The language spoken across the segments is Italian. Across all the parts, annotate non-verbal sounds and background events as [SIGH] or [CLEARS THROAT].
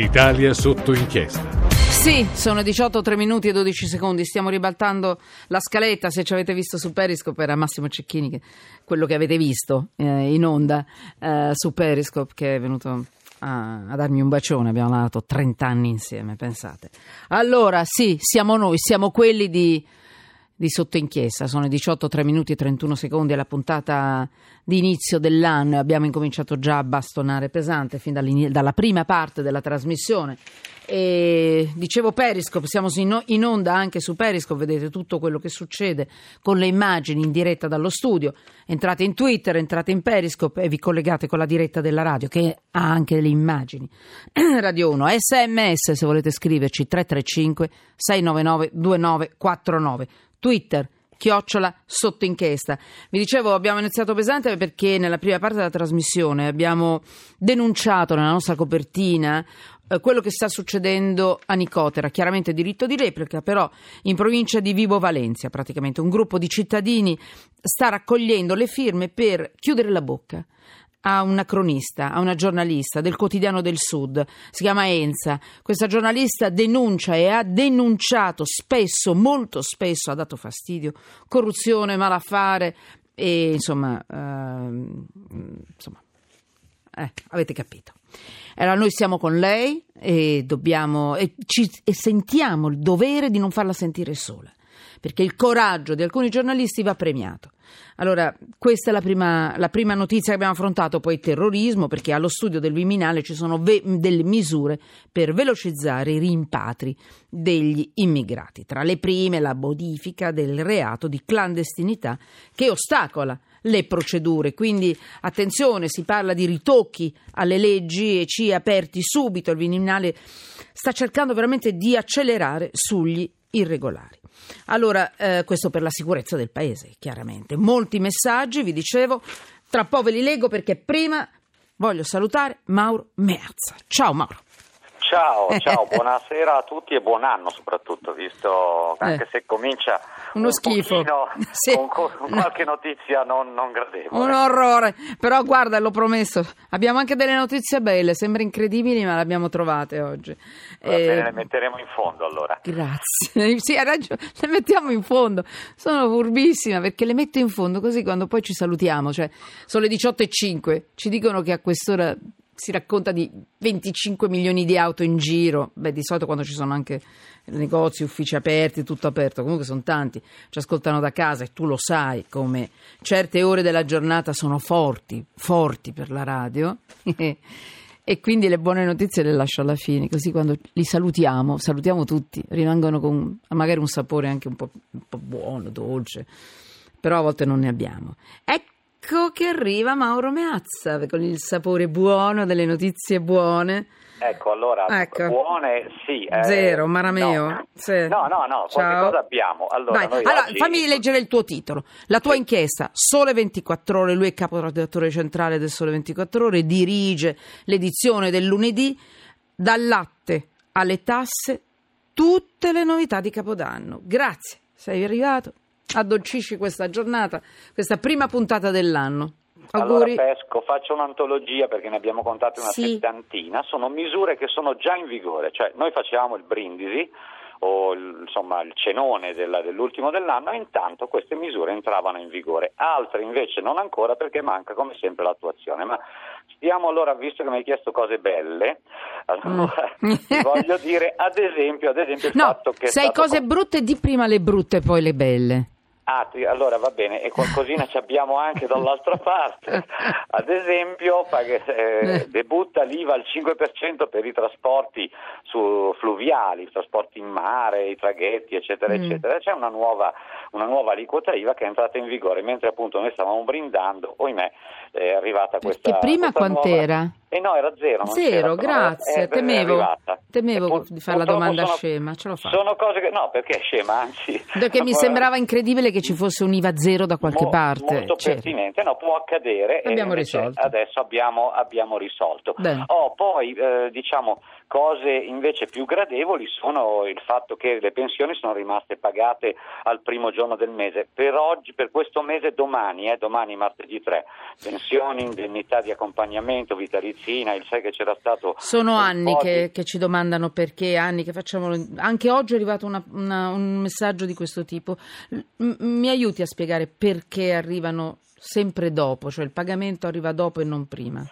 Italia sotto inchiesta. Sì, sono 18, 3 minuti e 12 secondi. Stiamo ribaltando la scaletta. Se ci avete visto su Periscope, era Massimo Cecchini, che, quello che avete visto eh, in onda eh, su Periscope, che è venuto a, a, darmi un bacione. Abbiamo lavorato 30 anni insieme, pensate. Allora, sì, siamo noi, siamo quelli di di sotto inchiesta. Sono 18, 3 minuti e 31 secondi alla puntata di inizio dell'anno abbiamo incominciato già a bastonare pesante fin dalla prima parte della trasmissione. E dicevo Periscope, siamo in onda anche su Periscope, vedete tutto quello che succede con le immagini in diretta dallo studio. Entrate in Twitter, entrate in Periscope e vi collegate con la diretta della radio che ha anche le immagini. [CLEARS THROAT] radio 1, sms se volete scriverci 335 699 2949. Twitter chiocciola sotto inchiesta. Vi dicevo, abbiamo iniziato pesante perché nella prima parte della trasmissione abbiamo denunciato nella nostra copertina eh, quello che sta succedendo a Nicotera, chiaramente diritto di replica, però in provincia di Vibo Valencia praticamente un gruppo di cittadini sta raccogliendo le firme per chiudere la bocca a una cronista, a una giornalista del quotidiano del Sud, si chiama Enza. Questa giornalista denuncia e ha denunciato spesso, molto spesso, ha dato fastidio, corruzione, malaffare e insomma, eh, insomma eh, avete capito. Allora noi siamo con lei e dobbiamo e, ci, e sentiamo il dovere di non farla sentire sola perché il coraggio di alcuni giornalisti va premiato. Allora, questa è la prima, la prima notizia che abbiamo affrontato, poi il terrorismo, perché allo studio del Viminale ci sono ve- delle misure per velocizzare i rimpatri degli immigrati. Tra le prime la modifica del reato di clandestinità che ostacola le procedure. Quindi attenzione, si parla di ritocchi alle leggi e ci aperti subito. Il Viminale sta cercando veramente di accelerare sugli irregolari. Allora, eh, questo per la sicurezza del paese, chiaramente. Molti messaggi, vi dicevo, tra po' ve li leggo perché prima voglio salutare Mauro Meazza. Ciao Mauro. Ciao, [LAUGHS] ciao, buonasera a tutti e buon anno soprattutto, visto anche eh. se comincia uno un schifo [LAUGHS] sì. con, con, qualche notizia non, non gradevole. Un orrore, però guarda, l'ho promesso, abbiamo anche delle notizie belle, sembra incredibili, ma le abbiamo trovate oggi. Va eh, bene, le metteremo in fondo allora. Grazie, [LAUGHS] sì, hai ragione, le mettiamo in fondo. Sono furbissima perché le metto in fondo così quando poi ci salutiamo, cioè sono le 18.05, ci dicono che a quest'ora si racconta di 25 milioni di auto in giro, beh di solito quando ci sono anche negozi, uffici aperti, tutto aperto, comunque sono tanti, ci ascoltano da casa e tu lo sai come certe ore della giornata sono forti, forti per la radio. [LAUGHS] e quindi le buone notizie le lascio alla fine, così quando li salutiamo, salutiamo tutti, rimangono con magari un sapore anche un po', un po buono, dolce, però a volte non ne abbiamo. Ecco Ecco che arriva Mauro Meazza con il sapore buono delle notizie buone. Ecco, allora, ecco. buone sì. Eh, Zero, Marameo. No, sì. no, no, no qualche cosa abbiamo. Allora, allora oggi... fammi leggere il tuo titolo. La tua sì. inchiesta, Sole 24 Ore, lui è caporedattore centrale del Sole 24 Ore, dirige l'edizione del lunedì, dal latte alle tasse, tutte le novità di Capodanno. Grazie, sei arrivato addolcisci questa giornata, questa prima puntata dell'anno. Auguri. Allora pesco, faccio un'antologia perché ne abbiamo contate una sì. settantina, sono misure che sono già in vigore, cioè noi facciamo il brindisi o insomma, il cenone della, dell'ultimo dell'anno e intanto queste misure entravano in vigore, altre invece non ancora perché manca come sempre l'attuazione. Ma stiamo allora, visto che mi hai chiesto cose belle, allora mm. [LAUGHS] voglio dire ad esempio, ad esempio il no, fatto che... Se hai cose con... brutte di prima le brutte e poi le belle. Ah, allora va bene, e qualcosina ci abbiamo anche dall'altra [LAUGHS] parte. Ad esempio, eh, eh, debutta l'IVA al 5% per i trasporti su, fluviali, i trasporti in mare, i traghetti, eccetera, mm. eccetera. C'è una nuova, una nuova, aliquota IVA che è entrata in vigore, mentre appunto noi stavamo brindando, ohimè, è arrivata questa. Che prima questa quant'era? Nuova... Eh no, era zero. zero, grazie. È, temevo, temevo pur, di fare la domanda sono, scema. Ce l'ho fatta. Sono cose che. No, perché è scema, anzi. Perché mi [LAUGHS] sembrava incredibile che ci fosse un IVA zero da qualche mo, parte. Molto certo. pertinente, no, può accadere. Abbiamo risolto. Adesso abbiamo, abbiamo risolto. Oh, poi, eh, diciamo, cose invece più gradevoli sono il fatto che le pensioni sono rimaste pagate al primo giorno del mese. Per oggi, per questo mese, domani, eh, domani martedì 3, pensioni, indennità di accompagnamento, vitalizi medicina, sai che c'era stato... Sono anni che, che, ci domandano perché, anni che facciamo... Anche oggi è arrivato una, una, un messaggio di questo tipo. M- mi aiuti a spiegare perché arrivano sempre dopo, cioè il pagamento arriva dopo e non prima?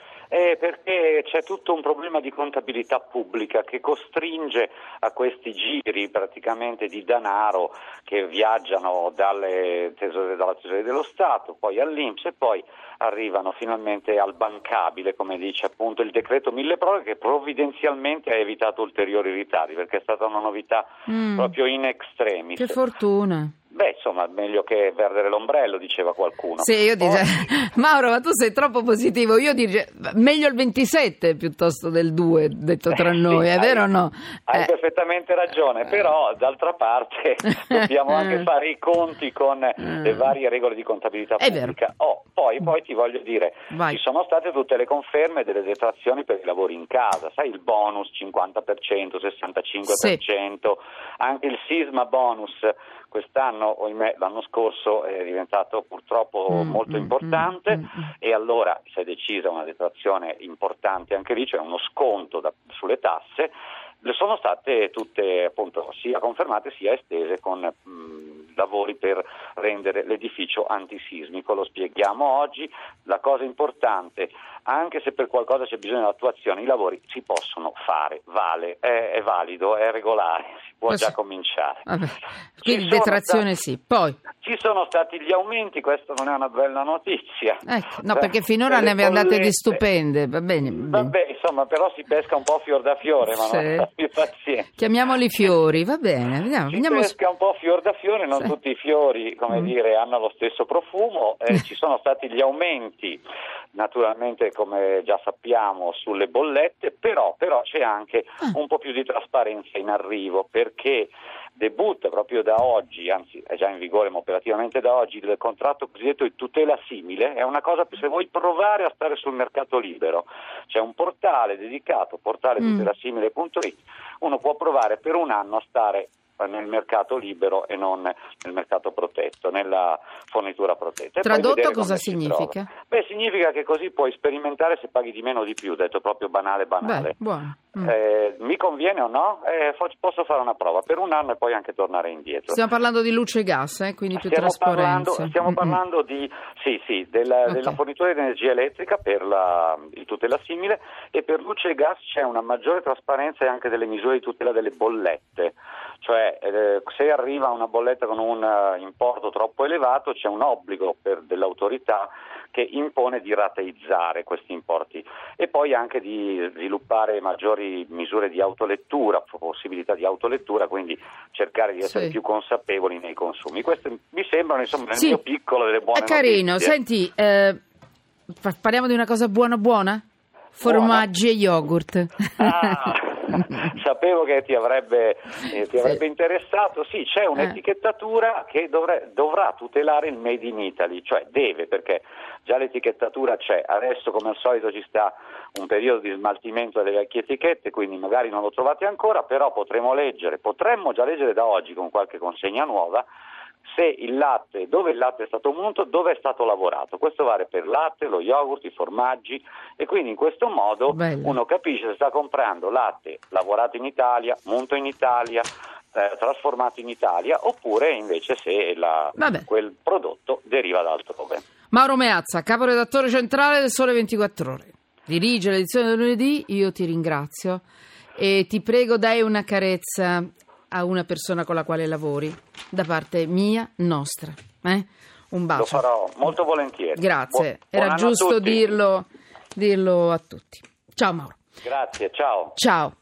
Perché c'è tutto un problema di contabilità pubblica che costringe a questi giri praticamente di denaro che viaggiano dalle tesore, dalla tesoreria dello Stato, poi all'Inps e poi arrivano finalmente al bancabile, come dice appunto il decreto mille proroghe che provvidenzialmente ha evitato ulteriori ritardi perché è stata una novità mm. proprio in extremis. Che fortuna! Beh, insomma, meglio che perdere l'ombrello, diceva qualcuno. Sì, io dice, oh. [LAUGHS] Mauro, ma tu sei troppo positivo. Io dice, meglio il 27 piuttosto del 2, detto tra noi, sì, è hai, vero o no? Hai eh. perfettamente ragione, però d'altra parte [LAUGHS] [LAUGHS] dobbiamo anche fare i conti con le varie regole di contabilità pubblica. Oh, poi, poi, ti voglio dire, Vai. ci sono state tutte le conferme delle detrazioni per i lavori in casa, sai il bonus 50%, 65%, sì. anche il sisma bonus quest'anno, ohimè, l'anno scorso è diventato purtroppo mm, molto mm, importante mm, mm, e allora si è decisa una detrazione importante anche lì, cioè uno sconto da, sulle tasse, sono state tutte appunto sia confermate sia estese con mh, mm, lavori per rendere l'edificio antisismico. Lo spieghiamo oggi. La cosa importante, anche se per qualcosa c'è bisogno di attuazione, i lavori si possono fare, vale, è, è valido, è regolare, [LAUGHS] si può Posso... già cominciare. Vabbè. Quindi detrazione stati... sì. Poi... Ci sono stati gli aumenti, questa non è una bella notizia. Ecco, no, perché finora ne aveva andate di stupende, va bene. Vabbè, insomma, però si pesca un po' fior da fiore, ma sì. non [LAUGHS] più pazienza. Chiamiamoli fiori, va bene. Vediamo, si vediamo... pesca un po' fior da fiore, non sì. [LAUGHS] tutti i fiori, come mm. dire, hanno lo stesso profumo. Eh, ci sono stati gli aumenti, naturalmente, come già sappiamo, sulle bollette, però, però c'è anche ah. un po' più di trasparenza in arrivo, perché debutta proprio da oggi, anzi è già in vigore ma operativamente da oggi, il contratto cosiddetto di tutela simile, è una cosa se vuoi provare a stare sul mercato libero, c'è un portale dedicato, portale mm. tutelasimile.it, uno può provare per un anno a stare nel mercato libero e non nel mercato protetto, nella fornitura protetta. Tradotto cosa significa? Beh, significa che così puoi sperimentare se paghi di meno o di più, detto proprio banale banale. Beh, mm. eh, mi conviene o no? Eh, posso fare una prova per un anno e poi anche tornare indietro. Stiamo parlando di luce e gas, eh? quindi più stiamo trasparenza. Parlando, stiamo parlando di, sì, sì, della, okay. della, fornitura di energia elettrica per la, il tutela simile e per luce e gas c'è una maggiore trasparenza e anche delle misure di tutela delle bollette cioè eh, se arriva una bolletta con un uh, importo troppo elevato c'è un obbligo per, dell'autorità che impone di rateizzare questi importi e poi anche di sviluppare maggiori misure di autolettura, possibilità di autolettura, quindi cercare di essere sì. più consapevoli nei consumi. Queste mi sembrano insomma nel sì. mio piccolo delle buone È carino, notizie. senti, eh, parliamo di una cosa buona buona? Formaggi buona. e yogurt. Ah. [LAUGHS] sapevo che ti avrebbe, eh, ti avrebbe sì. interessato. Sì, c'è un'etichettatura eh. che dovre, dovrà tutelare il Made in Italy, cioè deve perché già l'etichettatura c'è. Adesso come al solito ci sta un periodo di smaltimento delle vecchie etichette, quindi magari non lo trovate ancora, però potremo leggere, potremmo già leggere da oggi con qualche consegna nuova se il latte, dove il latte è stato munto, dove è stato lavorato. Questo vale per il latte, lo yogurt, i formaggi e quindi in questo modo Bello. uno capisce se sta comprando latte lavorato in Italia, munto in Italia, eh, trasformato in Italia oppure invece se la, quel prodotto deriva da altrove. Mauro Meazza, caporedattore centrale del Sole 24 Ore. Dirige l'edizione del lunedì, io ti ringrazio e ti prego dai una carezza a una persona con la quale lavori, da parte mia, nostra. Eh? Un bacio. Lo farò molto volentieri. Grazie, Bu- era giusto dirlo, dirlo a tutti. Ciao Mauro. Grazie, ciao. Ciao.